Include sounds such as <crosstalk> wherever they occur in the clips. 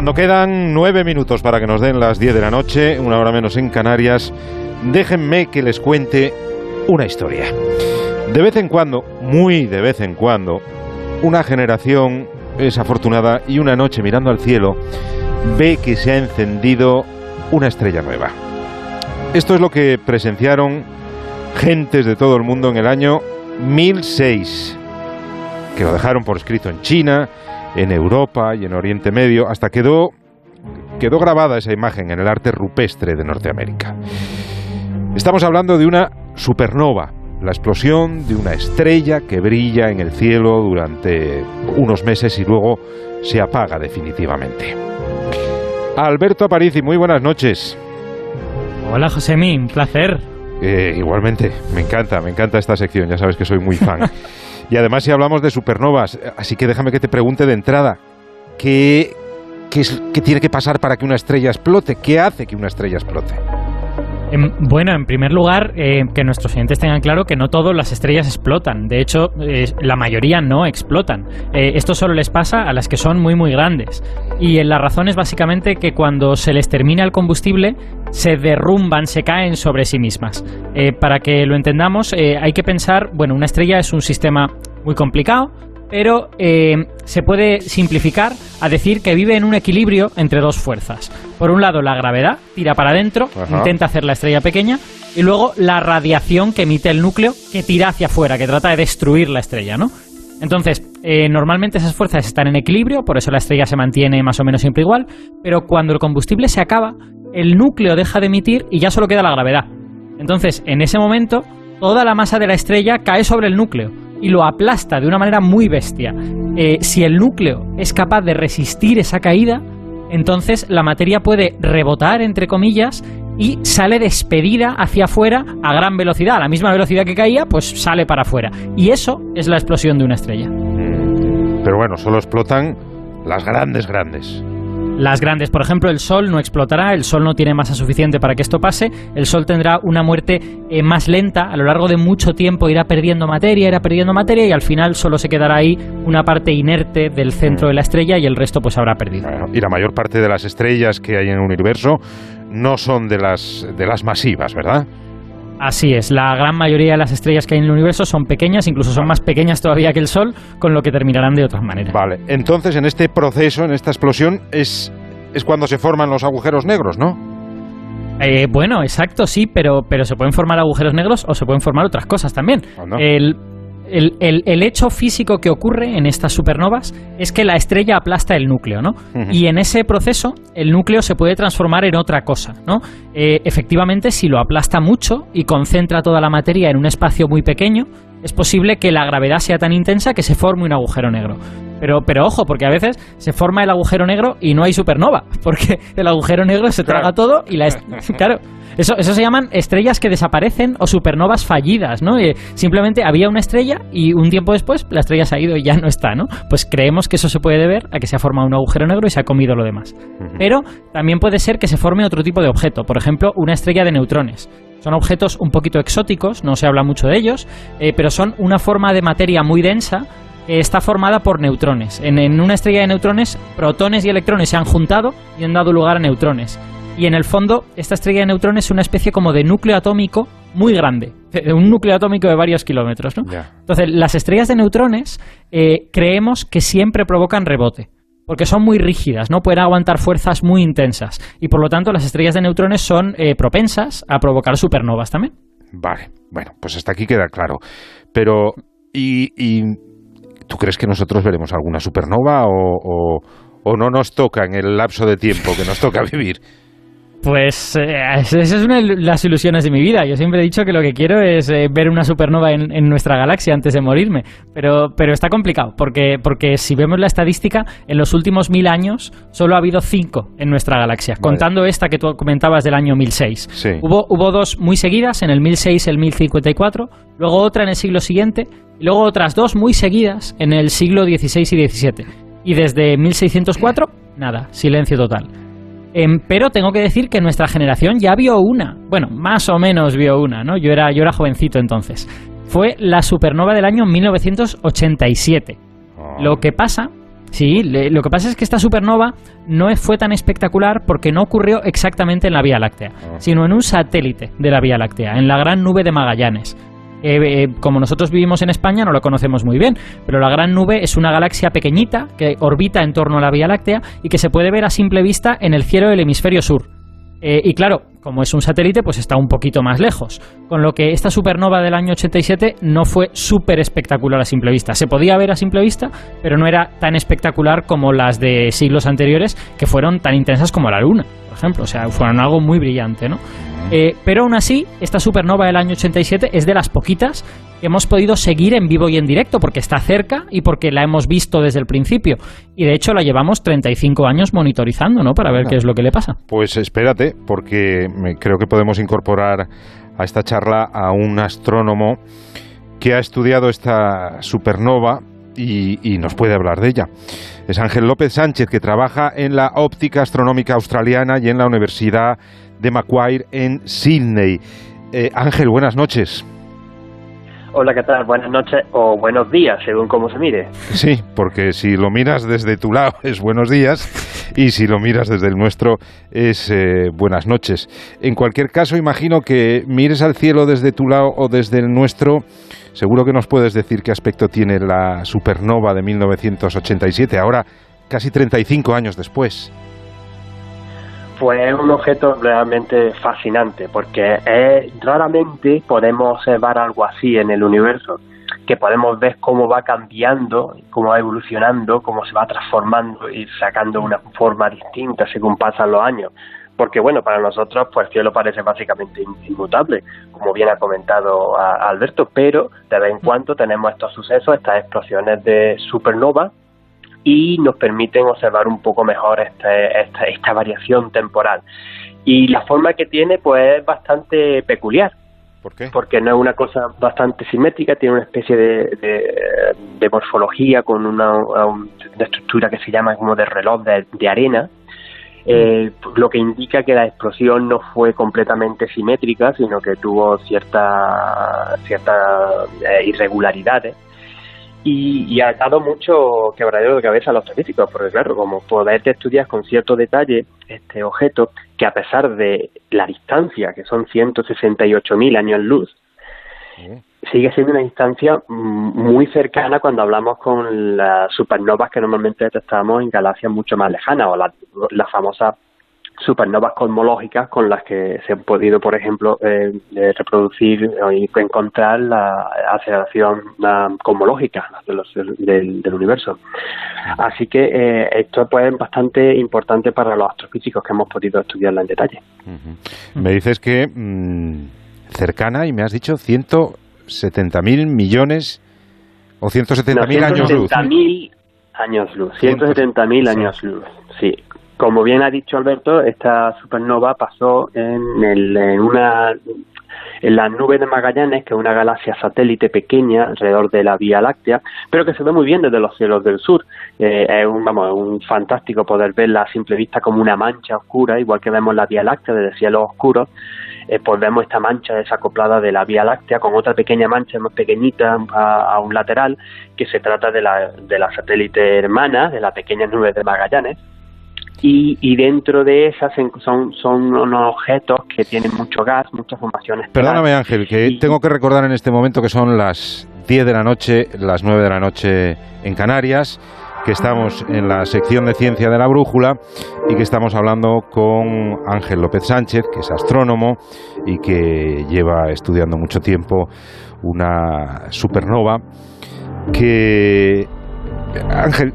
Cuando quedan nueve minutos para que nos den las diez de la noche, una hora menos en Canarias, déjenme que les cuente una historia. De vez en cuando, muy de vez en cuando, una generación es afortunada y una noche mirando al cielo ve que se ha encendido una estrella nueva. Esto es lo que presenciaron gentes de todo el mundo en el año 1006, que lo dejaron por escrito en China, en Europa y en Oriente Medio, hasta quedó, quedó grabada esa imagen en el arte rupestre de Norteamérica. Estamos hablando de una supernova, la explosión de una estrella que brilla en el cielo durante unos meses y luego se apaga definitivamente. Alberto Aparici, muy buenas noches. Hola Josemí, un placer. Eh, igualmente, me encanta, me encanta esta sección, ya sabes que soy muy fan. <laughs> y además si hablamos de supernovas, así que déjame que te pregunte de entrada, ¿qué, qué, es, ¿qué tiene que pasar para que una estrella explote? ¿Qué hace que una estrella explote? Em, bueno, en primer lugar, eh, que nuestros oyentes tengan claro que no todas las estrellas explotan. De hecho, eh, la mayoría no explotan. Eh, esto solo les pasa a las que son muy, muy grandes. Y la razón es básicamente que cuando se les termina el combustible, se derrumban, se caen sobre sí mismas. para que lo entendamos, hay que pensar, bueno, una estrella es un sistema muy complicado, pero eh, se puede simplificar a decir que vive en un equilibrio entre dos fuerzas. Por un lado, la gravedad tira para adentro, intenta hacer la estrella pequeña, y luego la radiación que emite el núcleo, que tira hacia afuera, que trata de destruir la estrella, ¿no? Entonces, eh, normalmente esas fuerzas están en equilibrio, por eso la estrella se mantiene más o menos siempre igual, pero cuando el combustible se acaba, el núcleo deja de emitir y ya solo queda la gravedad. Entonces, en ese momento, toda la masa de la estrella cae sobre el núcleo y lo aplasta de una manera muy bestia. Eh, si el núcleo es capaz de resistir esa caída, entonces la materia puede rebotar, entre comillas, y sale despedida hacia afuera a gran velocidad. A la misma velocidad que caía, pues sale para afuera. Y eso es la explosión de una estrella. Pero bueno, solo explotan las grandes, grandes. Las grandes, por ejemplo, el Sol no explotará, el Sol no tiene masa suficiente para que esto pase, el Sol tendrá una muerte eh, más lenta, a lo largo de mucho tiempo irá perdiendo materia, irá perdiendo materia y al final solo se quedará ahí una parte inerte del centro de la estrella y el resto pues habrá perdido. y la mayor parte de las estrellas que hay en el universo no son de las, de las masivas, ¿verdad? Así es, la gran mayoría de las estrellas que hay en el universo son pequeñas, incluso son más pequeñas todavía que el Sol, con lo que terminarán de otras maneras. Vale, entonces en este proceso, en esta explosión, es, es cuando se forman los agujeros negros, ¿no? Eh, bueno, exacto, sí, pero, pero se pueden formar agujeros negros o se pueden formar otras cosas también. El, el, hecho físico que ocurre en estas supernovas es que la estrella aplasta el núcleo, ¿no? Y en ese proceso el núcleo se puede transformar en otra cosa, ¿no? Eh, efectivamente, si lo aplasta mucho y concentra toda la materia en un espacio muy pequeño, es posible que la gravedad sea tan intensa que se forme un agujero negro. Pero, pero ojo, porque a veces se forma el agujero negro y no hay supernova, <laughs> porque el agujero negro se traga todo y la... <laughs> Claro, eso, eso se llaman estrellas que desaparecen o supernovas fallidas, ¿no? simplemente había una estrella y un tiempo después la estrella se ha ido y ya no está, ¿no? Pues creemos que eso se puede deber a que se ha formado un agujero negro y se ha comido lo demás. Pero también puede ser que se forme otro tipo de objeto, por ejemplo, una estrella de neutrones. Son objetos un poquito exóticos, no se habla mucho de ellos, eh, pero son una forma de materia muy densa que está formada por neutrones. En, en, una estrella de neutrones, protones y electrones se han juntado y han dado lugar a neutrones. Y en el fondo, esta estrella de neutrones es una especie como de núcleo atómico muy grande, un núcleo atómico de varios kilómetros. ¿no? Entonces, las estrellas de neutrones eh, creemos que siempre provocan rebote, porque son muy rígidas, no pueden aguantar fuerzas muy intensas, y por lo tanto las estrellas de neutrones son eh, propensas a provocar supernovas también. Vale, bueno, pues hasta aquí queda claro. Pero, ¿y, tú crees que nosotros veremos alguna supernova o, o no nos toca en el lapso de tiempo que nos toca <laughs> vivir? Pues eh, esa es una de las ilusiones de mi vida. Yo siempre he dicho que lo que quiero es eh, ver una supernova en, nuestra galaxia antes de morirme. Pero, pero está complicado, porque, porque si vemos la estadística, en los últimos mil años solo ha habido cinco en nuestra galaxia, contando esta que tú comentabas del año 1006. Hubo, hubo dos muy seguidas, en el 1006 y el 1054, luego otra en el siglo siguiente, y luego otras dos muy seguidas en el siglo XVI y XVII. Y desde 1604, nada, silencio total. Em, pero tengo que decir que nuestra generación ya vio una. Bueno, más o menos vio una, ¿no? Yo era, yo era jovencito entonces. Fue la supernova del año 1987. Ah. Lo que pasa Sí, lo que pasa es que esta supernova no fue tan espectacular porque no ocurrió exactamente en la Vía Láctea, ah. sino en un satélite de la Vía Láctea, en la Gran Nube de Magallanes. Eh, eh, como nosotros vivimos en España no lo conocemos muy bien, pero la Gran Nube es una galaxia pequeñita que orbita en torno a la Vía Láctea y que se puede ver a simple vista en el cielo del hemisferio sur. Eh, y claro, como es un satélite, pues está un poquito más lejos. Con lo que esta supernova del año 87 no fue súper espectacular a simple vista. Se podía ver a simple vista, pero no era tan espectacular como las de siglos anteriores, que fueron tan intensas como la Luna, por ejemplo. O sea, fueron algo muy brillante, ¿no? Eh, pero aún así, esta supernova del año 87 es de las poquitas hemos podido seguir en vivo y en directo, porque está cerca y porque la hemos visto desde el principio. Y de hecho la llevamos 35 años monitorizando, ¿no? Para ver qué es lo que le pasa. Pues espérate, porque creo que podemos incorporar a esta charla a un astrónomo que ha estudiado esta supernova y, nos puede hablar de ella. Es Ángel López Sánchez, que trabaja en la óptica astronómica australiana y en la Universidad de Macquarie en Sydney. Eh, Ángel, buenas noches. Hola, ¿qué tal? Buenas noches o buenos días, según cómo se mire. Sí, porque si lo miras desde tu lado <laughs> es buenos días y si lo miras desde el nuestro es eh, buenas noches. En cualquier caso, imagino que mires al cielo desde tu lado o desde el nuestro, seguro que nos puedes decir qué aspecto tiene la supernova de 1987, ahora casi 35 años después pues es un objeto realmente fascinante porque es, raramente podemos observar algo así en el universo, que podemos ver cómo va cambiando, cómo va evolucionando, cómo se va transformando y sacando una forma distinta según pasan los años. Porque bueno, para nosotros pues el cielo parece básicamente inmutable, como bien ha comentado Alberto, pero de vez en cuando tenemos estos sucesos, estas explosiones de supernova y nos permiten observar un poco mejor este, esta, esta, variación temporal. Y la forma que tiene pues es bastante peculiar. ¿Por qué? Porque no es una cosa bastante simétrica, tiene una especie de, de, morfología con una, estructura que se llama como de reloj de, arena, eh, lo que indica que la explosión no fue completamente simétrica, sino que tuvo ciertas ciertas eh, irregularidades y, ha dado mucho quebradero de cabeza a los científicos, porque claro, como poder estudiar con cierto detalle este objeto, que a pesar de la distancia, que son 168.000 años luz, sigue siendo una distancia muy cercana cuando hablamos con las supernovas que normalmente detectamos en galaxias mucho más lejanas, o las la famosas supernovas cosmológicas con las que se han podido, por ejemplo, eh, eh reproducir y encontrar la aceleración cosmológica del, universo. Así que eh, esto pues, es bastante importante para los astrofísicos que hemos podido estudiarla en detalle. Me dices que mm, cercana, y me has dicho 170.000 millones o 170.000 años luz. 170.000 años luz, 170.000 años luz, sí. Como bien ha dicho Alberto, esta supernova pasó en, el, en una en la nube de Magallanes, que es una galaxia satélite pequeña alrededor de la Vía Láctea, pero que se ve muy bien desde los cielos del sur. Eh, es un, vamos, un fantástico poder verla a simple vista como una mancha oscura, igual que vemos la Vía Láctea desde cielos oscuros, eh, pues vemos esta mancha desacoplada de la Vía Láctea con otra pequeña mancha más pequeñita a, a un lateral, que se trata de la, de la satélite hermana, de la pequeña nube de Magallanes y, dentro de esas son, son unos objetos que tienen mucho gas, muchas formaciones. Perdóname Ángel, que tengo que recordar en este momento que son las 10 de la noche, las 9 de la noche en Canarias, que estamos en la sección de ciencia de la brújula y que estamos hablando con Ángel López Sánchez, que es astrónomo y que lleva estudiando mucho tiempo una supernova que Ángel,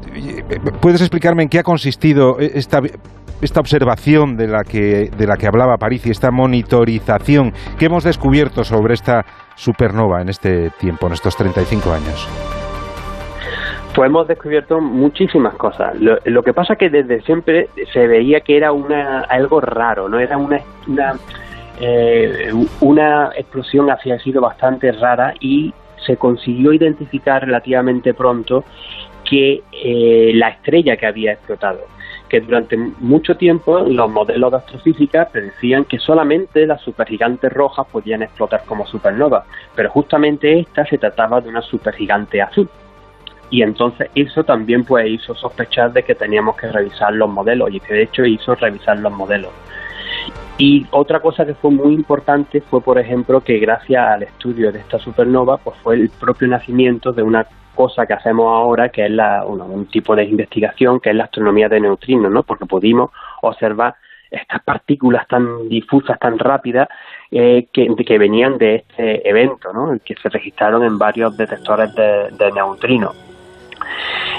¿puedes explicarme en qué ha consistido esta, esta observación de la, que, de la que hablaba París y esta monitorización que hemos descubierto sobre esta supernova en este tiempo, en estos 35 años? Pues hemos descubierto muchísimas cosas. Lo, que pasa es que desde siempre se veía que era una, algo raro, no era una, una, eh, una explosión había sido bastante rara y se consiguió identificar relativamente pronto que eh, la estrella que había explotado que durante mucho tiempo los modelos de astrofísica predecían que solamente las supergigantes rojas podían explotar como supernovas, pero justamente esta se trataba de una supergigante azul. y entonces eso también pues hizo sospechar de que teníamos que revisar los modelos y que de hecho hizo revisar los modelos. Y otra cosa que fue muy importante fue, por ejemplo, que gracias al estudio de esta supernova, pues fue el propio nacimiento de una cosa que hacemos ahora, que es la, un tipo de investigación, que es la astronomía de neutrinos, ¿no? Porque pudimos observar estas partículas tan difusas, tan rápidas, eh, que, que, venían de este evento, ¿no? que se registraron en varios detectores de, de neutrinos.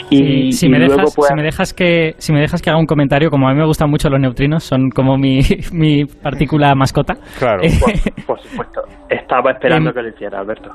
Y, si, me dejas, si, me dejas, que si me dejas que haga un comentario, como a mí me gustan mucho los neutrinos, son como mi, <laughs> mi partícula mascota. Claro, <laughs> por, supuesto. Estaba esperando em, que lo hiciera, Alberto.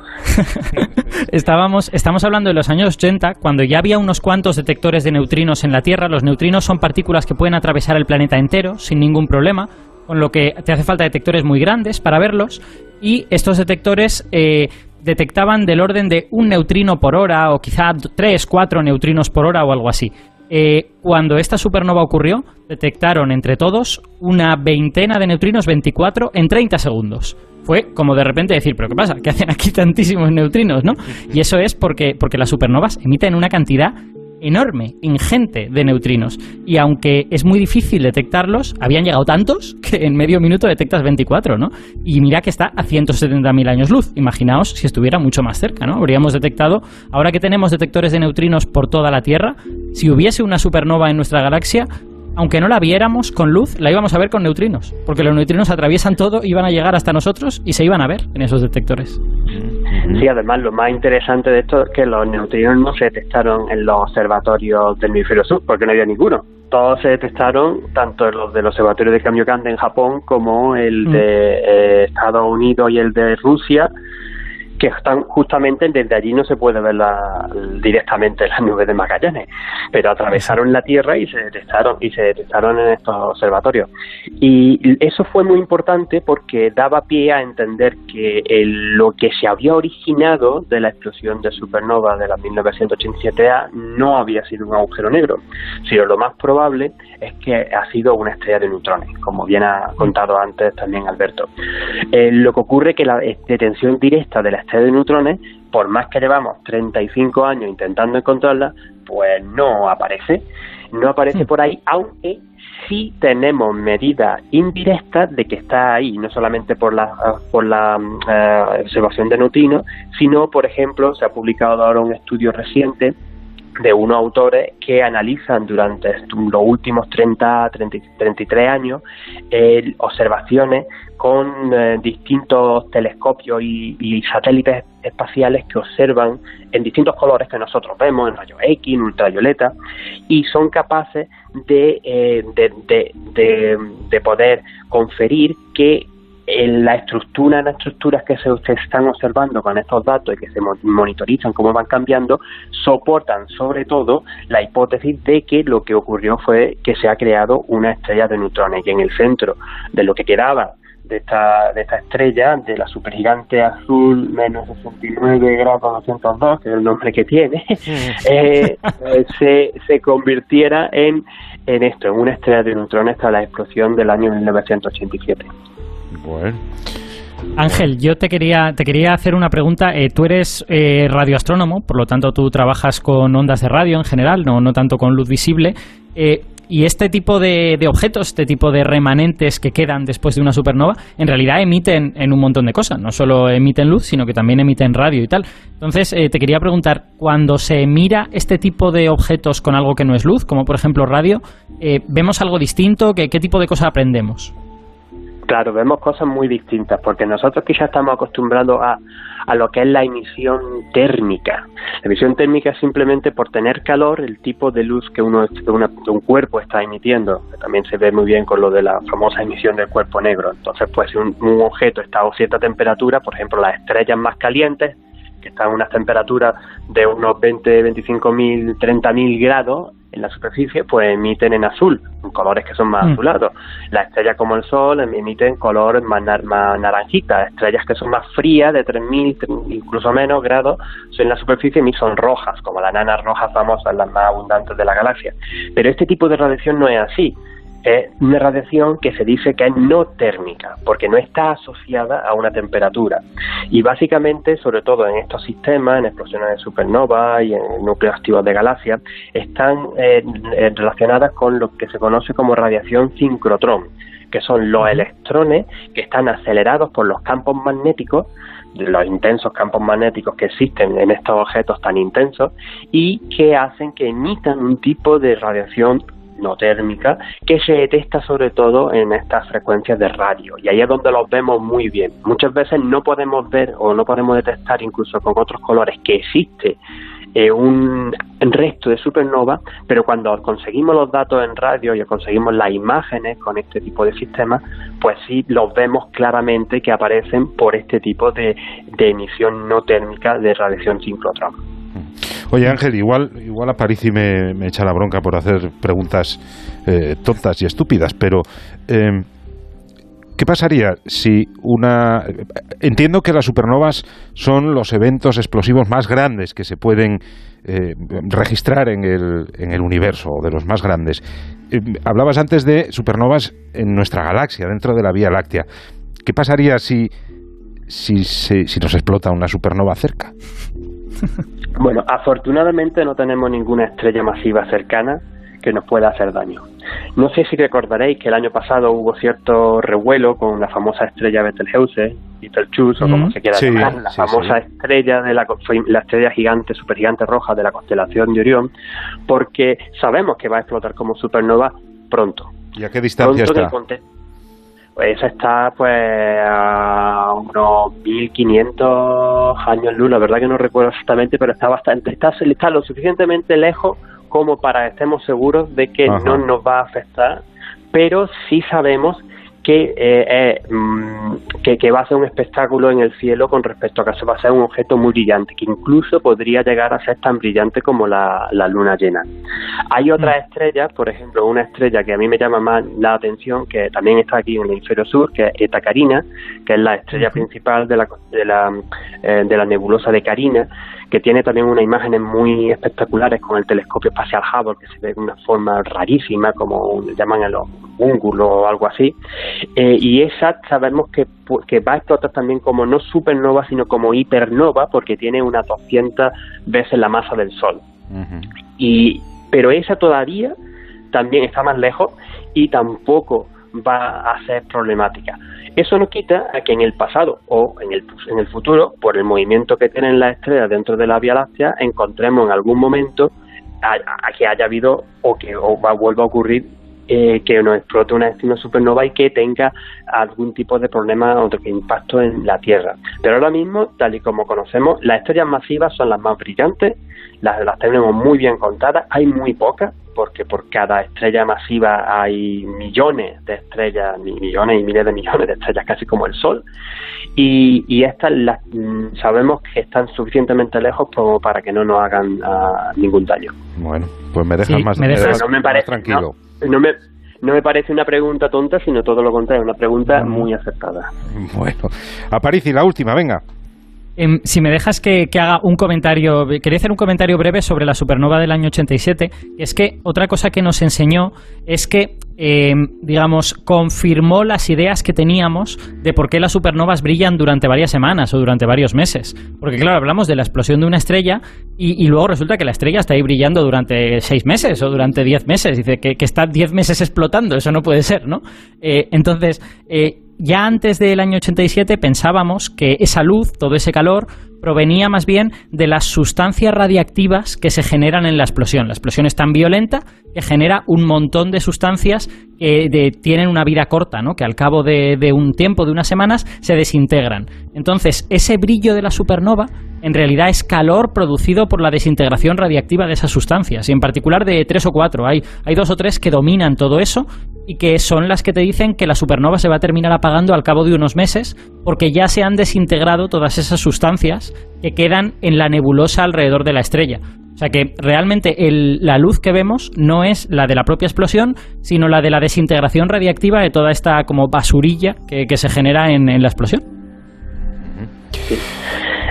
<laughs> Estábamos, estamos hablando de los años 80, cuando ya había unos cuantos detectores de neutrinos en la Tierra. Los neutrinos son partículas que pueden atravesar el planeta entero sin ningún problema, con lo que te hace falta detectores muy grandes para verlos. Y estos detectores eh, detectaban del orden de un neutrino por hora o quizá tres, cuatro neutrinos por hora o algo así. Eh, cuando esta supernova ocurrió, detectaron entre todos una veintena de neutrinos, 24, en 30 segundos. Fue como de repente decir, pero ¿qué pasa? ¿Qué hacen aquí tantísimos neutrinos, no? Y eso es porque, porque las supernovas emiten una cantidad enorme, ingente de neutrinos. Y aunque es muy difícil detectarlos, habían llegado tantos <laughs> que en medio minuto detectas 24, ¿no? Y mira que está a 170.000 años luz. Imaginaos si estuviera mucho más cerca, ¿no? Habríamos detectado, ahora que tenemos detectores de neutrinos por toda la Tierra, si hubiese una supernova en nuestra galaxia, aunque no la viéramos con luz, la íbamos a ver con neutrinos, porque los neutrinos atraviesan todo, iban a llegar hasta nosotros y se iban a ver en esos detectores. Sí, además lo más interesante de esto es que los neutrinos no se detectaron en los observatorios del hemisferio sur, porque no había ninguno. Todos se detectaron, tanto los del observatorio de Kamiokande en Japón como el de eh, Estados Unidos y el de Rusia, que están justamente desde allí no se puede ver directamente las nubes de Magallanes, pero atravesaron la Tierra y se detectaron y se detectaron en estos observatorios. Y eso fue muy importante porque daba pie a entender que lo que se había originado de la explosión de supernova de la 1987A no había sido un agujero negro, sino lo más probable es que ha sido una estrella de neutrones, como bien ha contado antes también Alberto. Eh, lo que ocurre es que la detención directa de la estrella de neutrones, por más que llevamos 35 años intentando encontrarla, pues no aparece. No aparece hmm. por ahí, aunque sí tenemos medidas indirectas de que está ahí, no solamente por la, por la eh, observación de neutrinos, sino, por ejemplo, se ha publicado ahora un estudio reciente de unos autores que analizan durante los últimos 30, 33 años eh, observaciones con eh, distintos telescopios y, satélites espaciales que observan en distintos colores que nosotros vemos, en rayos X, en ultravioleta, y son capaces de, eh, de poder conferir que en la estructura, las estructuras que se, están observando con estos datos y que se monitorizan cómo van cambiando, soportan sobre todo la hipótesis de que lo que ocurrió fue que se ha creado una estrella de neutrones y en el centro de lo que quedaba de esta, de esta estrella, de la supergigante azul menos 69 grados 202, que es el nombre que tiene, <laughs> eh, eh, se, se convirtiera en, en esto, en una estrella de neutrones tras la explosión del año 1987. Bueno. Ángel, yo te quería, te quería hacer una pregunta. Eh, tú eres eh, radioastrónomo, por lo tanto tú trabajas con ondas de radio en general, no, no tanto con luz visible. Eh, y este tipo de, objetos, este tipo de remanentes que quedan después de una supernova, en realidad emiten en un montón de cosas. No solo emiten luz, sino que también emiten radio y tal. Entonces, te quería preguntar, cuando se mira este tipo de objetos con algo que no es luz, como por ejemplo radio, ¿vemos algo distinto? ¿Qué, ¿Qué tipo de cosas aprendemos? Claro, vemos cosas muy distintas, porque nosotros quizás estamos acostumbrados a, a lo que es la emisión térmica. La emisión térmica es simplemente por tener calor el tipo de luz que uno de, un cuerpo está emitiendo, también se ve muy bien con lo de la famosa emisión del cuerpo negro. Entonces, pues si un objeto está a cierta temperatura, por ejemplo, las estrellas más calientes, que están a unas temperaturas de unos 20, 25 mil, 30 mil grados, en la superficie, pues emiten en azul, en colores que son más mm. azulados. Las estrellas como el Sol emiten colores más, más naranjitas. Estrellas que son más frías, de 3.000, incluso menos grados, en la superficie y son rojas, como las nanas rojas famosas, las más abundantes de la galaxia. Pero este tipo de radiación no es así. Es una radiación que se dice que es no térmica, porque no está asociada a una temperatura. Y básicamente, sobre todo en estos sistemas, en explosiones de supernova y en núcleos activos de galaxias, están eh, relacionadas con lo que se conoce como radiación sincrotrón, que son los electrones que están acelerados por los campos magnéticos los intensos campos magnéticos que existen en estos objetos tan intensos y que hacen que emitan un tipo de radiación no térmica que se detecta sobre todo en estas frecuencias de radio y ahí es donde los vemos muy bien. Muchas veces no podemos ver o no podemos detectar incluso con otros colores que existe eh, un resto de supernova, pero cuando conseguimos los datos en radio y conseguimos las imágenes con este tipo de sistemas, pues sí los vemos claramente que aparecen por este tipo de, emisión no térmica de radiación sincrotrón. Oye Ángel, igual, igual a París y me, echa la bronca por hacer preguntas eh, tontas y estúpidas, pero eh, ¿Qué pasaría si una... Entiendo que las supernovas son los eventos explosivos más grandes que se pueden eh, registrar en el, en el universo, de los más grandes. Eh, hablabas antes de supernovas en nuestra galaxia, dentro de la Vía Láctea. ¿Qué pasaría si, si, si nos explota una supernova cerca? Bueno, afortunadamente no tenemos ninguna estrella masiva cercana que nos pueda hacer daño. No sé si recordaréis que el año pasado hubo cierto revuelo con la famosa estrella Betelgeuse, Betelgeuse o como se quiera llamar, la famosa estrella de la, la estrella gigante, supergigante roja de la constelación de Orión, porque sabemos que va a explotar como supernova pronto. ¿Y a qué distancia está? Pues esa está pues a unos 1500 años luz, la verdad que no recuerdo exactamente, pero está bastante, está, está lo suficientemente lejos como para que estemos seguros de que no nos va a afectar, pero sí sabemos que, eh, eh, mm, que, que, va a ser un espectáculo en el cielo con respecto a que va a ser un objeto muy brillante, que incluso podría llegar a ser tan brillante como la, luna llena. Hay otras mm. estrellas, por ejemplo, una estrella que a mí me llama más la atención, que también está aquí en el hemisferio sur, que es Eta Carina, que es la estrella principal de la, de la, eh, de la nebulosa de Carina, que tiene también unas imágenes muy espectaculares con el telescopio espacial Hubble, que se ve de una forma rarísima, como llaman el ungulus o algo así. Eh, y esa sabemos que, que va a explotar también como no supernova, sino como hipernova, porque tiene unas 200 veces la masa del Sol. y, pero esa todavía también está más lejos y tampoco va a ser problemática. Eso no quita a que en el pasado o en el, en el futuro, por el movimiento que tienen las estrellas dentro de la Vía Láctea, encontremos en algún momento a, que haya habido o que o va, vuelva a ocurrir eh, que nos explote una, una supernova y que tenga algún tipo de problema o de impacto en la Tierra. Pero ahora mismo, tal y como conocemos, las estrellas masivas son las más brillantes, las, las tenemos muy bien contadas, hay muy pocas, porque por cada estrella masiva hay millones de estrellas, millones y miles de millones de estrellas, casi como el Sol, y, y estas las, mm, sabemos que están suficientemente lejos como para que no nos hagan ah, ningún daño. Bueno, pues me dejas más, tranquilo. No, me, no me parece una pregunta tonta, sino todo lo contrario, una pregunta muy acertada. Bueno, y la última, venga. Em, si me dejas que, haga un comentario, quería hacer un comentario breve sobre la supernova del año 87, es que otra cosa que nos enseñó es que, em, digamos, confirmó las ideas que teníamos de por qué las supernovas brillan durante varias semanas o durante varios meses. Porque claro, hablamos de la explosión de una estrella y, luego resulta que la estrella está ahí brillando durante seis meses o durante diez meses. Dice que, que está diez meses explotando, eso no puede ser, ¿no? Eh, entonces, eh, ya antes del año 87 pensábamos que esa luz, todo ese calor, provenía más bien de las sustancias radiactivas que se generan en la explosión. La explosión es tan violenta que genera un montón de sustancias tienen una vida corta, ¿no? que al cabo de, de, un tiempo, de unas semanas, se desintegran. Entonces, ese brillo de la supernova en realidad es calor producido por la desintegración radiactiva de esas sustancias, y en particular de tres o cuatro. Hay, hay dos o tres que dominan todo eso y que son las que te dicen que la supernova se va a terminar apagando al cabo de unos meses porque ya se han desintegrado todas esas sustancias que quedan en la nebulosa alrededor de la estrella. O sea que realmente la luz que vemos no es la de la propia explosión, sino la de la desintegración radiactiva de toda esta como basurilla que, se genera en, la explosión.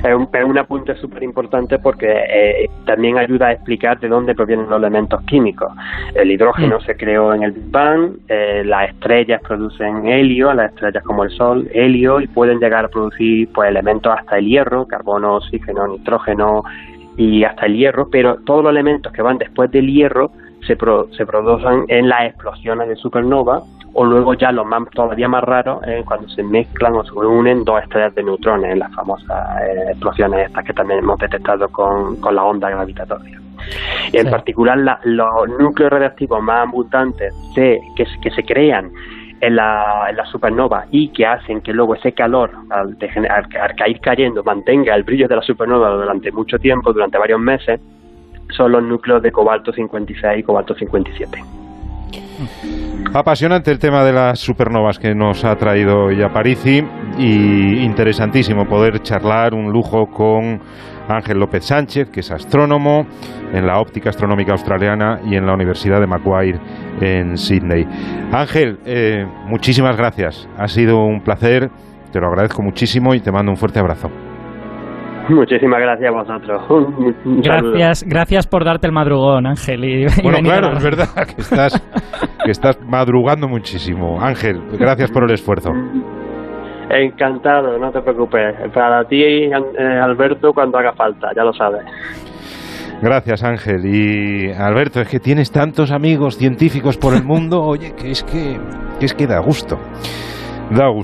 Es un, es un apunte súper importante porque eh, también ayuda a explicar de dónde provienen los elementos químicos. El hidrógeno mm. se creó en el Big Bang, eh, las estrellas producen helio, las estrellas como el Sol, helio, y pueden llegar a producir pues, elementos hasta el hierro, carbono, oxígeno, nitrógeno y hasta el hierro, pero todos los elementos que van después del hierro se, se producen en las explosiones de supernova o luego ya lo más todavía más raro es cuando se mezclan o se unen dos estrellas de neutrones en las famosas eh, explosiones estas que también hemos detectado con, con la onda gravitatoria. Y en particular los núcleos radiactivos más abundantes que, que se crean en la, en la, supernova y que hacen que luego ese calor al, al, caer cayendo mantenga el brillo de la supernova durante mucho tiempo, durante varios meses, son los núcleos de cobalto 56 y cobalto 57. Apasionante el tema de las supernovas que nos ha traído ya Parisi y interesantísimo poder charlar un lujo con Ángel López Sánchez, que es astrónomo en la óptica astronómica australiana y en la Universidad de Macquarie en Sydney. Ángel, eh, muchísimas gracias. Ha sido un placer, te lo agradezco muchísimo y te mando un fuerte abrazo. Muchísimas gracias a vosotros. gracias, gracias por darte el madrugón, Ángel. Y, bueno, claro, es verdad que estás, que estás madrugando muchísimo. Ángel, gracias por el esfuerzo. Encantado, no te preocupes. Para ti, eh, Alberto, cuando haga falta, ya lo sabes. Gracias, Ángel. Y Alberto, es que tienes tantos amigos científicos por el mundo, oye, que es que, que es que da gusto. Da gusto.